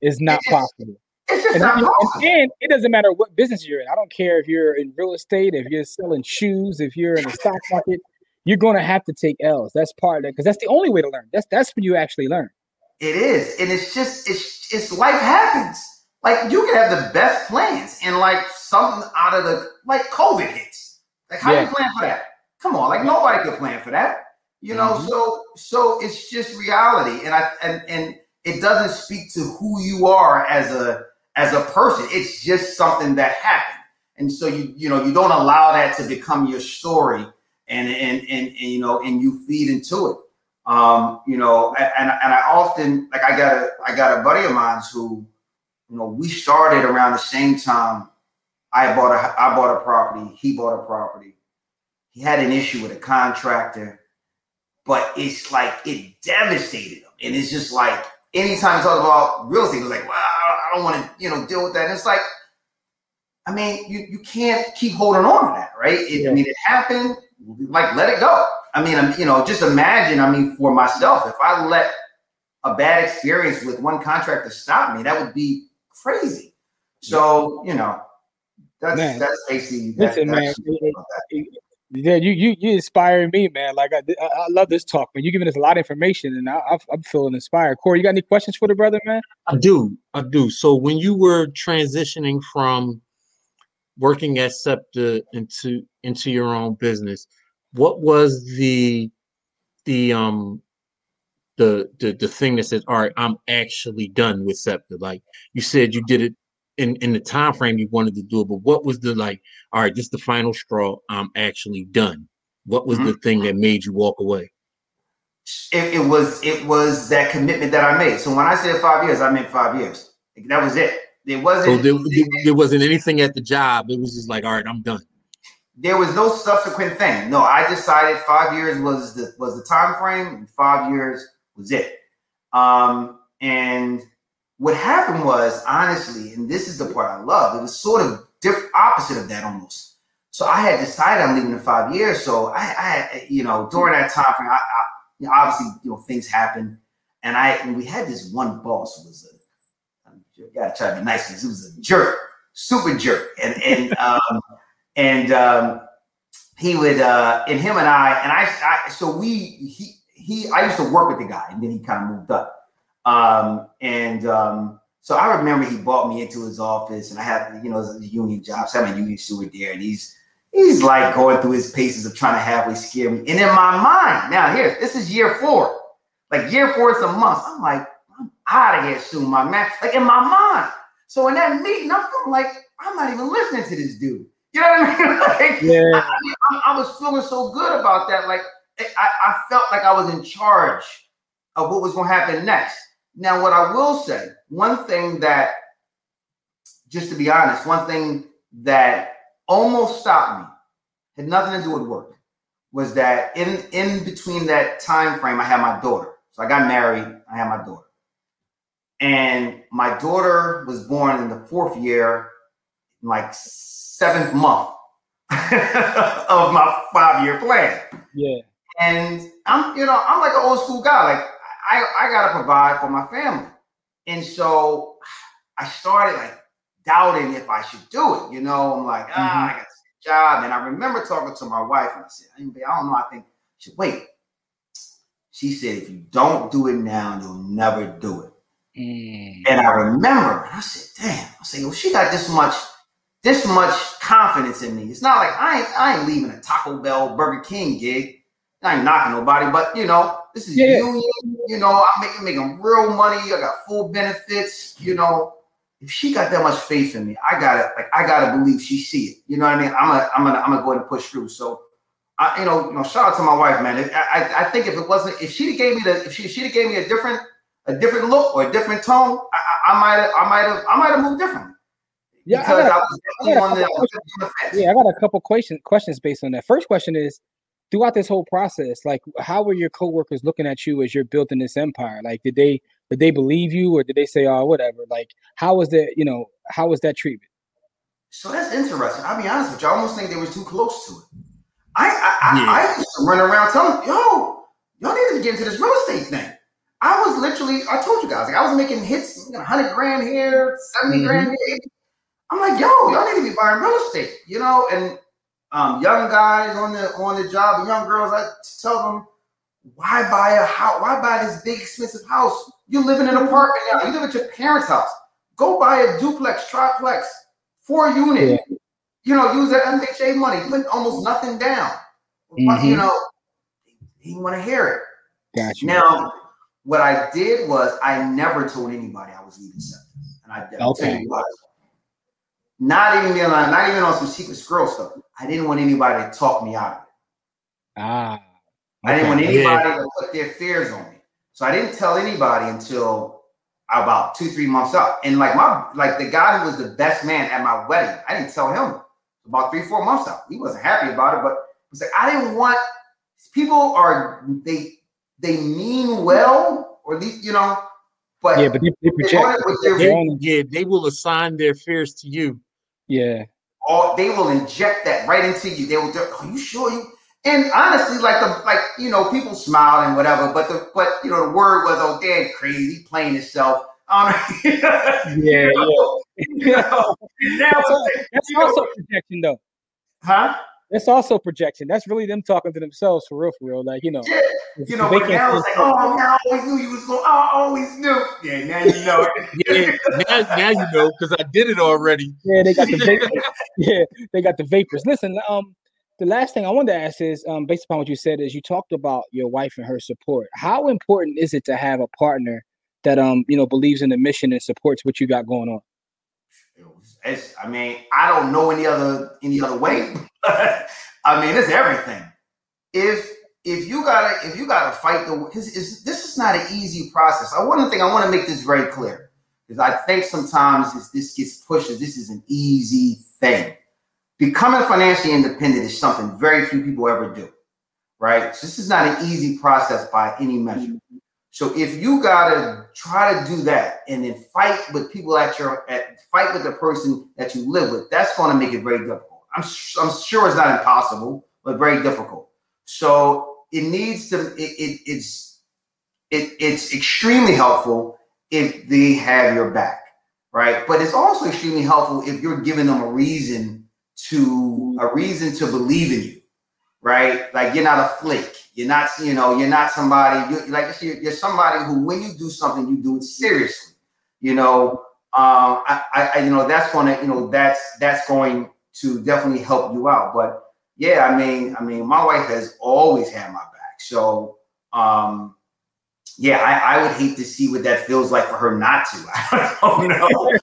It's not it's possible. It's just and, not possible. And, it doesn't matter what business you're in. I don't care if you're in real estate, if you're selling shoes, if you're in the stock market, you're going to have to take L's. That's part of it because that's the only way to learn. That's that's when you actually learn. It is, and it's just it's it's life happens. Like you can have the best plans, and like something out of the like COVID hits. Like how yeah. do you plan for that? Come on, like nobody could plan for that. You know, mm-hmm. so so it's just reality, and I and and it doesn't speak to who you are as a as a person. It's just something that happened. And so you you know you don't allow that to become your story and and and, and you know and you feed into it. Um, you know, and, and I often like I got a I got a buddy of mine who, you know, we started around the same time. I bought a I bought a property, he bought a property. He had an issue with a contractor, but it's like it devastated him. And it's just like anytime you talk about real estate, it's like, well, I don't want to, you know, deal with that. And it's like, I mean, you, you can't keep holding on to that, right? It, yeah. I mean, it happened. Like, let it go. I mean, I'm, you know, just imagine. I mean, for myself, if I let a bad experience with one contractor stop me, that would be crazy. So, you know, that's man. that's basically. That, Listen, man, yeah, you you you inspiring me, man. Like I, I love this talk, man. You're giving us a lot of information, and I, I'm feeling inspired. Corey, you got any questions for the brother, man? I do, I do. So when you were transitioning from working at SEPTA into into your own business, what was the the um the the the thing that says, all right, I'm actually done with SEPTA? Like you said, you did it in in the time frame you wanted to do it, but what was the like? All right, this is the final straw. I'm actually done. What was mm-hmm. the thing that made you walk away? It, it, was it was that commitment that I made. So when I said five years, I meant five years. That was it. There wasn't. So there, there, there wasn't anything at the job. It was just like, all right, I'm done. There was no subsequent thing. No, I decided five years was the was the time frame, and five years was it. Um, and what happened was, honestly, and this is the part I love, it was sort of different, opposite of that almost. So I had decided I'm leaving in five years. So I, I you know, during that time frame, I, I, obviously, you know, things happen, and I and we had this one boss who was a, I gotta try to be nice because it was a jerk, super jerk, and and um, and um, he would uh, and him and I and I, I so we he he I used to work with the guy, and then he kind of moved up. Um, and um, so I remember he brought me into his office, and I had you know the union job, so I'm a union steward there, and he's he's like going through his paces of trying to halfway scare me. And in my mind, now here, this is year four, like year four is a month. I'm like, I'm out of here soon, my man. Like in my mind. So in that meeting, I'm feeling like I'm not even listening to this dude. You know what I mean? like, yeah. I, I, I, was feeling so good about that. Like I, I felt like I was in charge of what was going to happen next. Now, what I will say, one thing that, just to be honest, one thing that almost stopped me had nothing to do with work was that in in between that time frame, I had my daughter. So I got married. I had my daughter, and my daughter was born in the fourth year, like seventh month of my five year plan. Yeah. And I'm, you know, I'm like an old school guy. Like I, I got to provide for my family. And so I started like doubting if I should do it. You know, I'm like, ah, mm-hmm. I got this job. And I remember talking to my wife and I said, I don't know, I think she said, wait. She said, if you don't do it now, you'll never do it. Mm. And I remember, and I said, damn, I said, well, she got this much, this much confidence in me. It's not like I ain't, I ain't leaving a Taco Bell, Burger King gig. I ain't knocking nobody, but you know, this is yeah. union. You know, I'm making making real money. I got full benefits. You know, if she got that much faith in me, I gotta like I gotta believe she see it. You know what I mean? I'm gonna I'm gonna I'm gonna go ahead and push through. So, I you know you know shout out to my wife, man. I I, I think if it wasn't if she gave me the if she she gave me a different a different look or a different tone, I might have I might have I might have moved differently. Yeah, I got, I, I got the, yeah, I got a couple questions questions based on that. First question is throughout this whole process, like how were your coworkers looking at you as you're building this empire? Like did they did they believe you or did they say, oh, whatever? Like, how was that, you know, how was that treatment? So that's interesting. I'll be honest with you. I almost think they was too close to it. I I, yeah. I, I used to run around telling yo, y'all need to get into this real estate thing. I was literally, I told you guys, like I was making hits, you know, 100 grand here, 70 mm-hmm. grand here. I'm like, yo, y'all need to be buying real estate, you know? And um, young guys on the on the job, young girls, I tell them, why buy a house? Why buy this big expensive house? You live in an apartment now. You live at your parents' house. Go buy a duplex, triplex, four unit. Yeah. You know, use that FHA money. Put almost nothing down. Mm-hmm. You know, he want to hear it. Gotcha. Now, what I did was I never told anybody I was leaving SEPTA. And I okay. Not even on not even on some secret scroll stuff. I didn't want anybody to talk me out of it. Ah. I didn't want anybody yeah. to put their fears on me. So I didn't tell anybody until about two, three months out. And like my like the guy who was the best man at my wedding, I didn't tell him about three, four months out. He wasn't happy about it, but it was like I didn't want people are they they mean well, or least you know, but yeah, but they, they project. They, yeah, they will assign their fears to you. Yeah. Or they will inject that right into you. They will. Are you sure you? And honestly, like the like you know, people smiled and whatever, but the but you know, the word was, "Oh, dad, crazy, playing himself." Um, yeah, yeah. You know, that's, also, that's also projection, though. Huh? That's also projection. That's really them talking to themselves for real, for real. Like you know, you know, but now it's like, oh, now I always knew you was going. I always knew. Yeah, now you know. yeah, now, now you know because I did it already. Yeah, they got the vapors. yeah, they got the vapors. Listen, um, the last thing I wanted to ask is, um, based upon what you said, is you talked about your wife and her support. How important is it to have a partner that um you know believes in the mission and supports what you got going on? It's, I mean, I don't know any other any other way. I mean, it's everything. If if you gotta if you gotta fight the this is this is not an easy process. I want to think I want to make this very clear because I think sometimes as this gets pushed, this is an easy thing becoming financially independent is something very few people ever do, right? So this is not an easy process by any measure. So if you gotta try to do that and then fight with people at your at fight with the person that you live with, that's to make it very difficult. I'm I'm sure it's not impossible, but very difficult. So it needs to it, it it's it, it's extremely helpful if they have your back, right? But it's also extremely helpful if you're giving them a reason to a reason to believe in you, right? Like you're not a flake. You're not, you know, you're not somebody. You're, like you're, you're somebody who, when you do something, you do it seriously. You know, um, I, I, you know, that's going to, you know, that's that's going to definitely help you out. But yeah, I mean, I mean, my wife has always had my back. So, um, yeah, I, I would hate to see what that feels like for her not to. I don't know.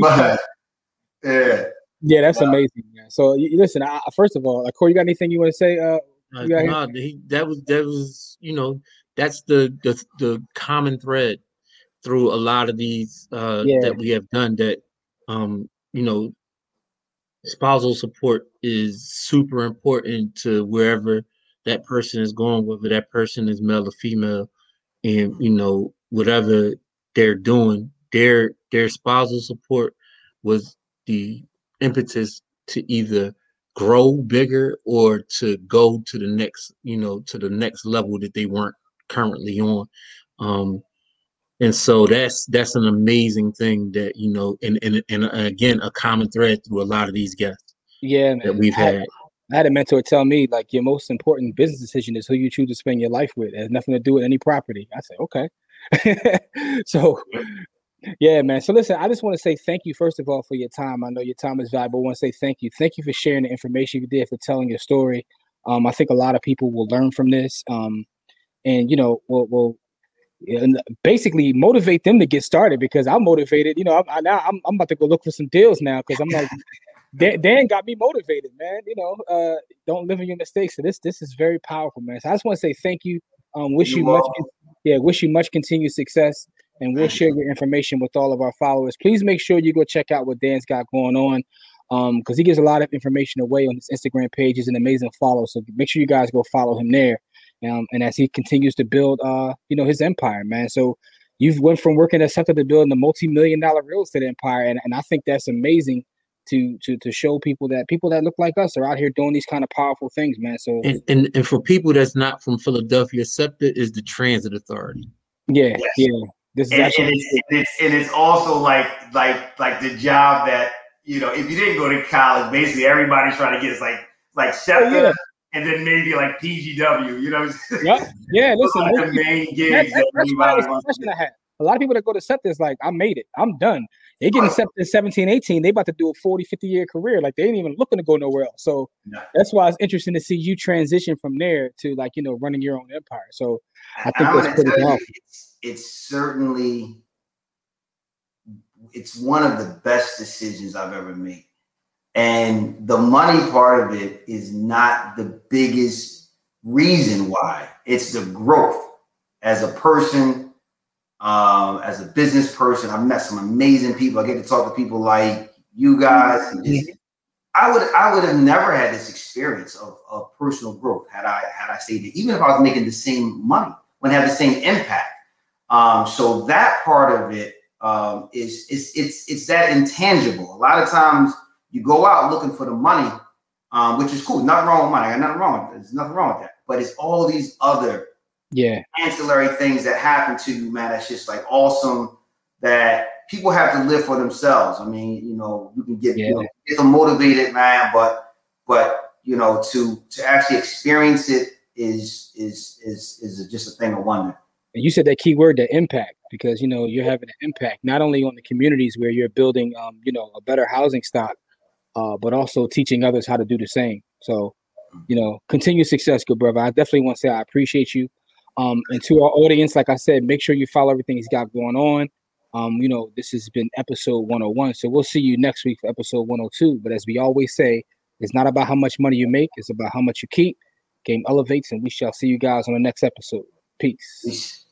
but yeah. Yeah, that's amazing, man. So listen, I, first of all, Corey, you got anything you want to say? Uh, uh no, he, that was that was you know that's the the the common thread through a lot of these uh, yeah. that we have done. That um, you know, spousal support is super important to wherever that person is going, whether that person is male or female, and you know whatever they're doing, their their spousal support was the impetus to either grow bigger or to go to the next, you know, to the next level that they weren't currently on. Um, And so that's that's an amazing thing that you know, and and and again, a common thread through a lot of these guests. Yeah, man. that we've had. I had a mentor tell me like your most important business decision is who you choose to spend your life with. It has nothing to do with any property. I said, okay. so yeah, man. So listen, I just want to say thank you first of all for your time. I know your time is valuable. I want to say thank you. Thank you for sharing the information you did for telling your story. Um, I think a lot of people will learn from this. Um, and you know, will will basically motivate them to get started because I'm motivated. You know, I'm I, now I'm, I'm about to go look for some deals now because I'm like Dan, Dan got me motivated, man. You know, uh, don't live in your mistakes. So this this is very powerful, man. So I just want to say thank you. Um, wish you much, yeah, wish you much continued success, and we'll share your information with all of our followers. Please make sure you go check out what Dan's got going on, um, because he gives a lot of information away on his Instagram page. He's an amazing follow, so make sure you guys go follow him there. Um, and as he continues to build, uh, you know, his empire, man. So you've went from working at something to building a multi-million dollar real estate empire, and, and I think that's amazing to to to show people that people that look like us are out here doing these kind of powerful things, man. So and and, and for people that's not from Philadelphia, SEPTA is the transit authority. Yeah, yes. yeah. This is and, actually and it's, and it's, and it's also like like like the job that you know if you didn't go to college, basically everybody's trying to get is like like SEPTA. Oh, yeah. And then maybe like PGW, you know. Yeah, yeah. Listen, like the main gigs that, that everybody wants. A lot of people that go to SEPTA is like, I made it. I'm done. They getting accepted 17, 18. They about to do a 40, 50 year career. Like they ain't even looking to go nowhere else. So yeah. that's why it's interesting to see you transition from there to like, you know, running your own empire. So I think that's pretty powerful. It's, certainly it's one of the best decisions I've ever made. And the money part of it is not the biggest reason why. It's the growth as a person, um, as a business person. I've met some amazing people. I get to talk to people like you guys. Just, I would I would have never had this experience of, of personal growth had I had I stayed there, even if I was making the same money, wouldn't have the same impact. Um, so that part of it um, is is it's it's that intangible. A lot of times you go out looking for the money, um, which is cool. Nothing wrong with money. I got nothing wrong with it. There's nothing wrong with that. But it's all these other yeah ancillary things that happen to you, man. That's just like awesome that people have to live for themselves. I mean, you know, you can get yeah. you know, get them motivated, man, but but you know, to to actually experience it is is is is just a thing of wonder. And you said that key word, the impact, because you know you're having an impact not only on the communities where you're building, um, you know, a better housing stock, uh, but also teaching others how to do the same. So, you know, continue success, good brother. I definitely want to say I appreciate you. Um, and to our audience, like I said, make sure you follow everything he's got going on. Um, you know, this has been episode 101. So we'll see you next week for episode 102. But as we always say, it's not about how much money you make, it's about how much you keep. Game elevates, and we shall see you guys on the next episode. Peace. Peace.